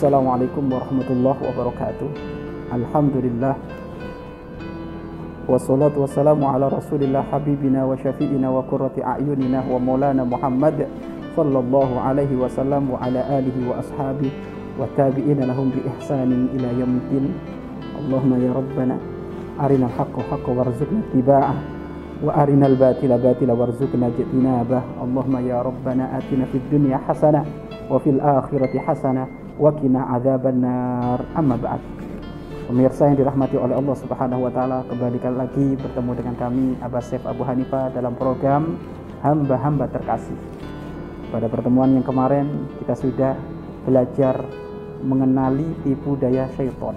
السلام عليكم ورحمة الله وبركاته. الحمد لله. والصلاة والسلام على رسول الله حبيبنا وشفيئنا وكرة أعيننا ومولانا محمد صلى الله عليه وسلم وعلى آله وأصحابه وتابعين لهم بإحسان إلى يوم الدين. اللهم يا ربنا أرنا الحق حق وارزقنا اتباعه وأرنا الباطل باطلا وارزقنا اجتنابه. اللهم يا ربنا آتنا في الدنيا حسنة وفي الآخرة حسنة Wa qina adzaban nar Amma ba'd Pemirsa yang dirahmati oleh Allah Subhanahu wa taala, kembali lagi bertemu dengan kami Abbas Saif Abu Hanifah dalam program Hamba-hamba terkasih. Pada pertemuan yang kemarin kita sudah belajar mengenali tipu daya syaitan.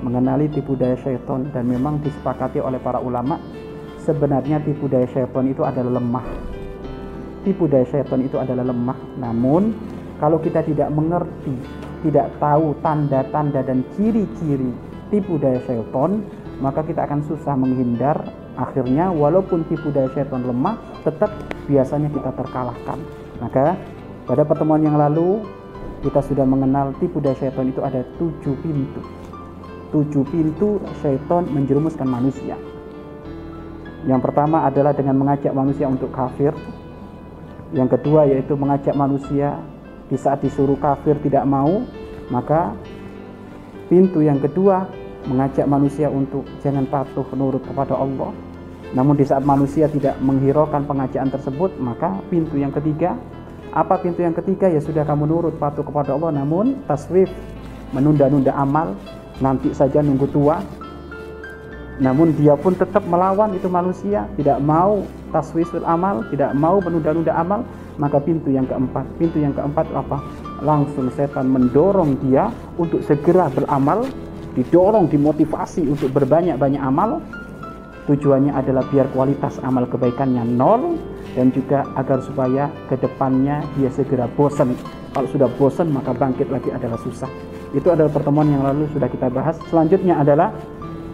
Mengenali tipu daya syaitan dan memang disepakati oleh para ulama sebenarnya tipu daya syaitan itu adalah lemah. Tipu daya syaitan itu adalah lemah. Namun kalau kita tidak mengerti tidak tahu tanda-tanda dan ciri-ciri tipu daya syaitan, maka kita akan susah menghindar. Akhirnya walaupun tipu daya syaitan lemah, tetap biasanya kita terkalahkan. Maka pada pertemuan yang lalu kita sudah mengenal tipu daya syaitan itu ada tujuh pintu. Tujuh pintu syaitan menjerumuskan manusia. Yang pertama adalah dengan mengajak manusia untuk kafir. Yang kedua yaitu mengajak manusia di saat disuruh kafir tidak mau, maka pintu yang kedua mengajak manusia untuk jangan patuh nurut kepada Allah. Namun di saat manusia tidak menghiraukan pengajakan tersebut, maka pintu yang ketiga, apa pintu yang ketiga ya sudah kamu nurut patuh kepada Allah, namun taswif menunda-nunda amal, nanti saja nunggu tua. Namun dia pun tetap melawan itu manusia, tidak mau taswisul amal, tidak mau menunda-nunda amal, maka pintu yang keempat, pintu yang keempat apa? Langsung setan mendorong dia untuk segera beramal, didorong, dimotivasi untuk berbanyak-banyak amal. Tujuannya adalah biar kualitas amal kebaikannya nol dan juga agar supaya ke depannya dia segera bosan. Kalau sudah bosan maka bangkit lagi adalah susah. Itu adalah pertemuan yang lalu sudah kita bahas. Selanjutnya adalah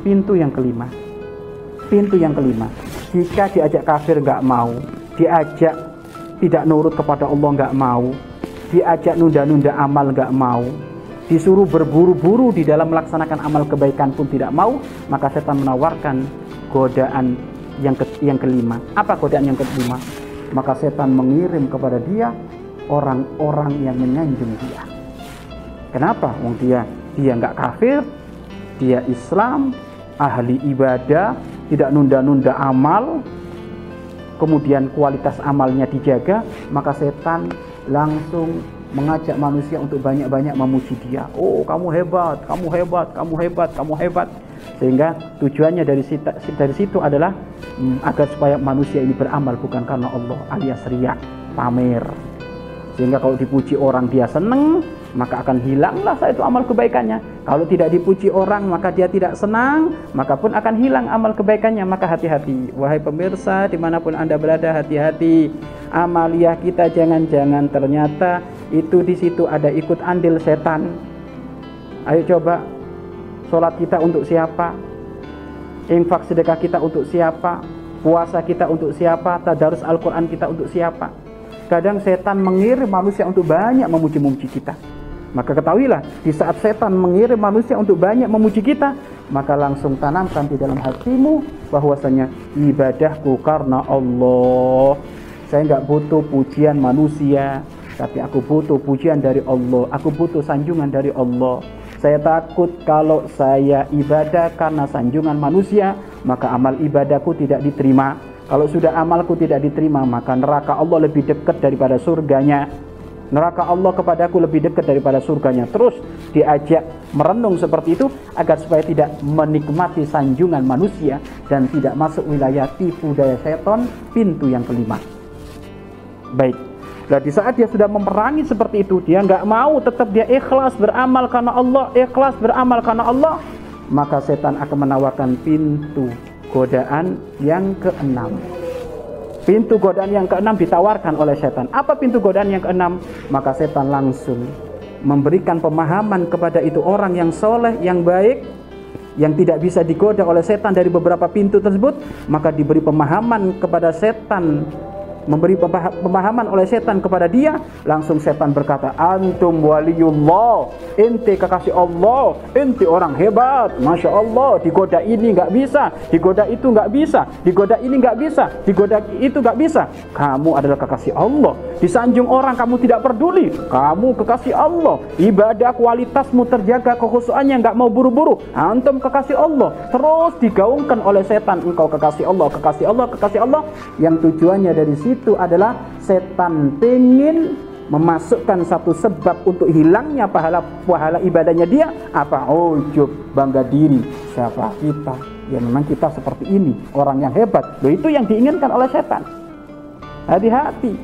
pintu yang kelima. Pintu yang kelima, jika diajak kafir nggak mau, diajak tidak nurut kepada Allah nggak mau, diajak nunda-nunda amal nggak mau, disuruh berburu-buru di dalam melaksanakan amal kebaikan pun tidak mau, maka setan menawarkan godaan yang ke, yang kelima. Apa godaan yang kelima? Maka setan mengirim kepada dia orang-orang yang menyanjung dia. Kenapa? Wong dia dia nggak kafir, dia Islam, ahli ibadah, tidak nunda-nunda amal, kemudian kualitas amalnya dijaga, maka setan langsung mengajak manusia untuk banyak-banyak memuji dia. Oh, kamu hebat, kamu hebat, kamu hebat, kamu hebat. Sehingga tujuannya dari situ, dari situ adalah hmm, agar supaya manusia ini beramal bukan karena Allah alias riak, pamer. Sehingga kalau dipuji orang dia seneng, maka akan hilanglah saya itu amal kebaikannya. Kalau tidak dipuji orang, maka dia tidak senang, maka pun akan hilang amal kebaikannya. Maka hati-hati, wahai pemirsa, di mana pun anda berada, hati-hati. Amaliah kita jangan-jangan ternyata itu di situ ada ikut andil setan. Ayo coba, sholat kita untuk siapa? Infak sedekah kita untuk siapa? Puasa kita untuk siapa? Tadarus Al-Quran kita untuk siapa? Kadang setan mengirim manusia untuk banyak memuji-muji kita maka ketahuilah, di saat setan mengirim manusia untuk banyak memuji kita, maka langsung tanamkan di dalam hatimu bahwasanya ibadahku karena Allah. Saya nggak butuh pujian manusia, tapi aku butuh pujian dari Allah. Aku butuh sanjungan dari Allah. Saya takut kalau saya ibadah karena sanjungan manusia, maka amal ibadahku tidak diterima. Kalau sudah amalku tidak diterima, maka neraka Allah lebih dekat daripada surganya neraka Allah kepadaku lebih dekat daripada surganya. Terus diajak merenung seperti itu agar supaya tidak menikmati sanjungan manusia dan tidak masuk wilayah tipu daya seton pintu yang kelima. Baik. Nah di saat dia sudah memerangi seperti itu, dia nggak mau tetap dia ikhlas beramal karena Allah, ikhlas beramal karena Allah, maka setan akan menawarkan pintu godaan yang keenam. Pintu godaan yang keenam ditawarkan oleh setan. Apa pintu godaan yang keenam? Maka setan langsung memberikan pemahaman kepada itu orang yang soleh, yang baik, yang tidak bisa digoda oleh setan dari beberapa pintu tersebut, maka diberi pemahaman kepada setan memberi pemahaman oleh setan kepada dia, langsung setan berkata, "Antum waliyullah, ente kekasih Allah, ente orang hebat, masya Allah, digoda ini nggak bisa, digoda itu nggak bisa, digoda ini nggak bisa, digoda itu nggak bisa. Kamu adalah kekasih Allah. Disanjung orang kamu tidak peduli, kamu kekasih Allah. Ibadah kualitasmu terjaga, kekhusuannya nggak mau buru-buru. Antum kekasih Allah. Terus digaungkan oleh setan, engkau kekasih Allah, kekasih Allah, kekasih Allah. Yang tujuannya dari situ adalah setan ingin memasukkan satu sebab untuk hilangnya pahala pahala ibadahnya dia. Apa? Ujub bangga diri. Siapa? Kita. Ya memang kita seperti ini. Orang yang hebat. Loh, itu yang diinginkan oleh setan. Hati-hati.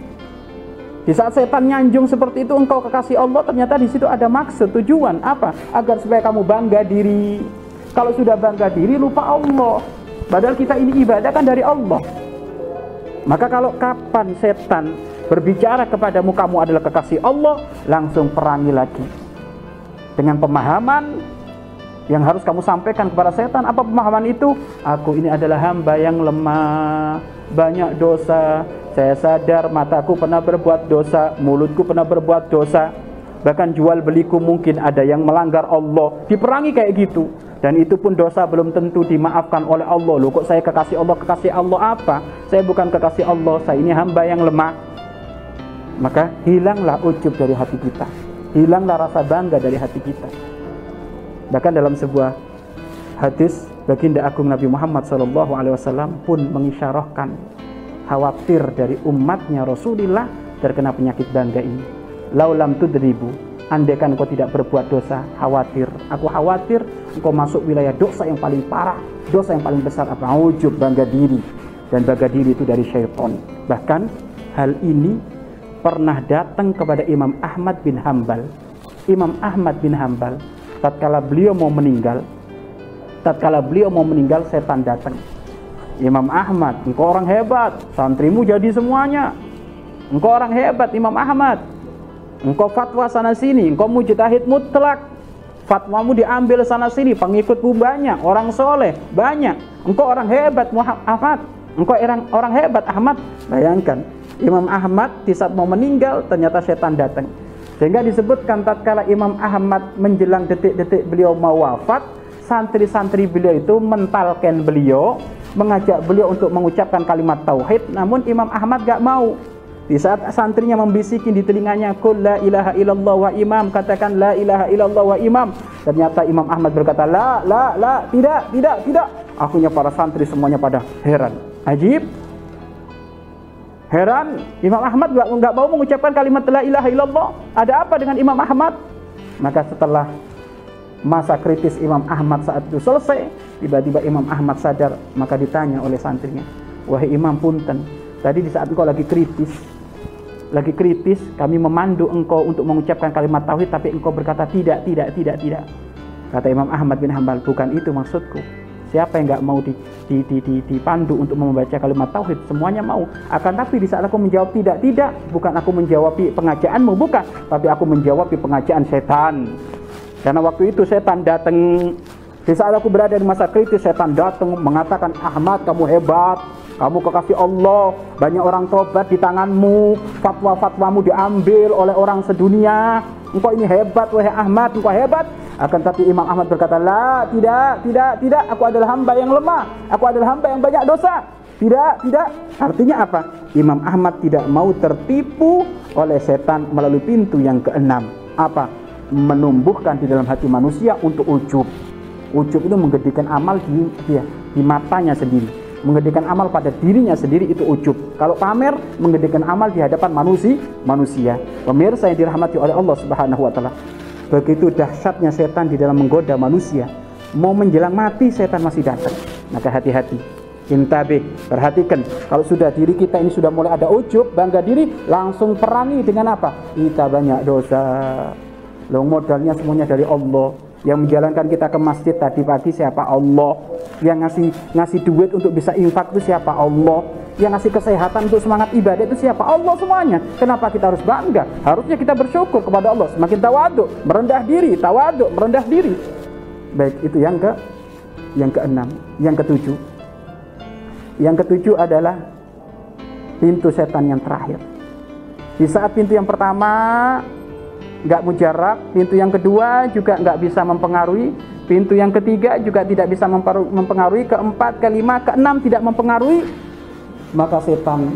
Di saat setan nyanjung seperti itu engkau kekasih Allah ternyata di situ ada maksud tujuan. Apa? Agar supaya kamu bangga diri. Kalau sudah bangga diri lupa Allah. Padahal kita ini ibadah kan dari Allah maka kalau kapan setan berbicara kepadamu kamu adalah kekasih Allah, langsung perangi lagi. Dengan pemahaman yang harus kamu sampaikan kepada setan, apa pemahaman itu? Aku ini adalah hamba yang lemah, banyak dosa. Saya sadar mataku pernah berbuat dosa, mulutku pernah berbuat dosa. Bahkan jual beliku mungkin ada yang melanggar Allah. Diperangi kayak gitu. Dan itu pun dosa belum tentu dimaafkan oleh Allah. Loh kok saya kekasih Allah, kekasih Allah apa? Saya bukan kekasih Allah, saya ini hamba yang lemah. Maka hilanglah ujub dari hati kita. Hilanglah rasa bangga dari hati kita. Bahkan dalam sebuah hadis baginda agung Nabi Muhammad SAW pun mengisyarahkan khawatir dari umatnya Rasulullah terkena penyakit bangga ini. Laulam tudribu Andaikan engkau tidak berbuat dosa, khawatir. Aku khawatir engkau masuk wilayah dosa yang paling parah, dosa yang paling besar apa? Ujub, bangga diri. Dan bangga diri itu dari syaitan. Bahkan hal ini pernah datang kepada Imam Ahmad bin Hambal. Imam Ahmad bin Hambal, tatkala beliau mau meninggal, tatkala beliau mau meninggal, setan datang. Imam Ahmad, engkau orang hebat, santrimu jadi semuanya. Engkau orang hebat, Imam Ahmad Engkau fatwa sana sini, engkau mujtahid mutlak. Fatwamu diambil sana sini, pengikutmu banyak, orang soleh banyak. Engkau orang hebat Muhammad, engkau orang orang hebat Ahmad. Bayangkan, Imam Ahmad di saat mau meninggal ternyata setan datang. Sehingga disebutkan tatkala Imam Ahmad menjelang detik-detik beliau mau wafat, santri-santri beliau itu mentalkan beliau, mengajak beliau untuk mengucapkan kalimat tauhid, namun Imam Ahmad gak mau. Di saat santrinya membisikin di telinganya, "Qul la ilaha illallah wa imam." Katakan la ilaha illallah wa imam. Ternyata Imam Ahmad berkata, "La, la, la, tidak, tidak, tidak." Akhirnya para santri semuanya pada heran. Ajib. Heran, Imam Ahmad enggak mau mengucapkan kalimat la ilaha illallah. Ada apa dengan Imam Ahmad? Maka setelah masa kritis Imam Ahmad saat itu selesai, tiba-tiba Imam Ahmad sadar, maka ditanya oleh santrinya, "Wahai Imam punten, tadi di saat engkau lagi kritis, lagi kritis, kami memandu engkau untuk mengucapkan kalimat tauhid, tapi engkau berkata tidak, tidak, tidak, tidak. Kata Imam Ahmad bin Hambal, bukan itu maksudku. Siapa yang nggak mau di, di, di, di, dipandu untuk membaca kalimat tauhid? Semuanya mau. Akan tapi di saat aku menjawab tidak, tidak, bukan aku menjawab pengajaanmu, bukan, tapi aku menjawab pengajaan setan. Karena waktu itu setan datang di saat aku berada di masa kritis, setan datang mengatakan, Ahmad kamu hebat, kamu kekasih Allah, banyak orang tobat di tanganmu, fatwa-fatwamu diambil oleh orang sedunia. Engkau ini hebat, wahai Ahmad, engkau hebat. Akan tapi Imam Ahmad berkata, La, tidak, tidak, tidak, aku adalah hamba yang lemah, aku adalah hamba yang banyak dosa. Tidak, tidak. Artinya apa? Imam Ahmad tidak mau tertipu oleh setan melalui pintu yang keenam. Apa? Menumbuhkan di dalam hati manusia untuk ujub. Ujub itu menggedikan amal di, dia, di matanya sendiri mengedekan amal pada dirinya sendiri itu ujub. Kalau pamer mengedekan amal di hadapan manusia, manusia. Pemirsa yang dirahmati oleh Allah Subhanahu wa taala. Begitu dahsyatnya setan di dalam menggoda manusia. Mau menjelang mati setan masih datang. Maka hati-hati. Intabe, perhatikan kalau sudah diri kita ini sudah mulai ada ujub, bangga diri, langsung perangi dengan apa? Kita banyak dosa. Lo modalnya semuanya dari Allah yang menjalankan kita ke masjid tadi pagi siapa Allah? Yang ngasih ngasih duit untuk bisa infak itu siapa Allah? Yang ngasih kesehatan untuk semangat ibadah itu siapa Allah semuanya? Kenapa kita harus bangga? Harusnya kita bersyukur kepada Allah. Semakin tawaduk merendah diri. Tawaduk merendah diri. Baik itu yang ke yang keenam. Yang ketujuh. Yang ketujuh adalah pintu setan yang terakhir. Di saat pintu yang pertama nggak mujarab, pintu yang kedua juga nggak bisa mempengaruhi, pintu yang ketiga juga tidak bisa mempengaruhi, keempat, kelima, keenam tidak mempengaruhi, maka setan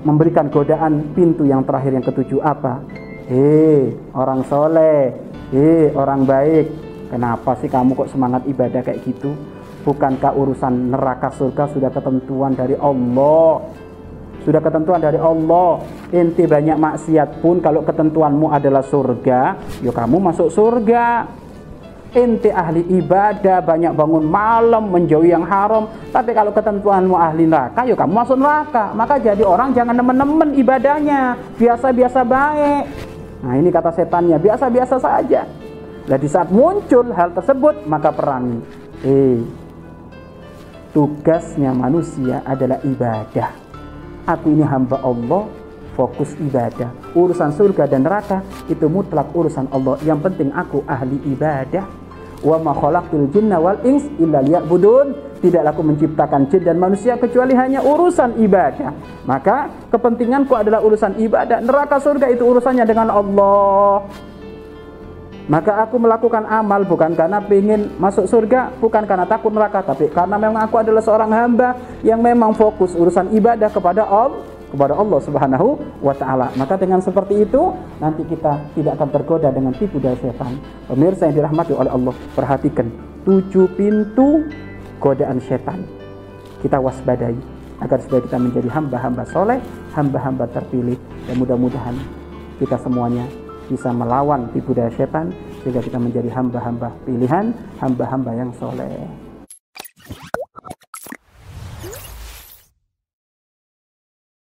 memberikan godaan pintu yang terakhir yang ketujuh. Apa? Hei orang soleh, hei orang baik, kenapa sih kamu kok semangat ibadah kayak gitu? Bukankah urusan neraka surga sudah ketentuan dari Allah? Sudah ketentuan dari Allah. Inti banyak maksiat pun kalau ketentuanmu adalah surga, ya kamu masuk surga. Inti ahli ibadah, banyak bangun malam, menjauhi yang haram. Tapi kalau ketentuanmu ahli neraka, ya kamu masuk neraka. Maka jadi orang jangan nemen-nemen ibadahnya. Biasa-biasa baik. Nah ini kata setannya, biasa-biasa saja. Nah di saat muncul hal tersebut, maka perangi. Eh, tugasnya manusia adalah ibadah. Aku ini hamba Allah, fokus ibadah. Urusan surga dan neraka itu mutlak urusan Allah. Yang penting aku ahli ibadah. Wa ma khalaqtul jinna wal ins illa liya'budun. Tidaklah aku menciptakan jin dan manusia kecuali hanya urusan ibadah. Maka kepentinganku adalah urusan ibadah. Neraka surga itu urusannya dengan Allah. Maka aku melakukan amal bukan karena ingin masuk surga, bukan karena takut neraka, tapi karena memang aku adalah seorang hamba yang memang fokus urusan ibadah kepada Allah kepada Allah Subhanahu wa taala. Maka dengan seperti itu nanti kita tidak akan tergoda dengan tipu daya setan. Pemirsa yang dirahmati oleh Allah, perhatikan tujuh pintu godaan setan. Kita waspadai agar supaya kita menjadi hamba-hamba soleh, hamba-hamba terpilih dan mudah-mudahan kita semuanya bisa melawan tipu daya setan sehingga kita menjadi hamba-hamba pilihan, hamba-hamba yang soleh.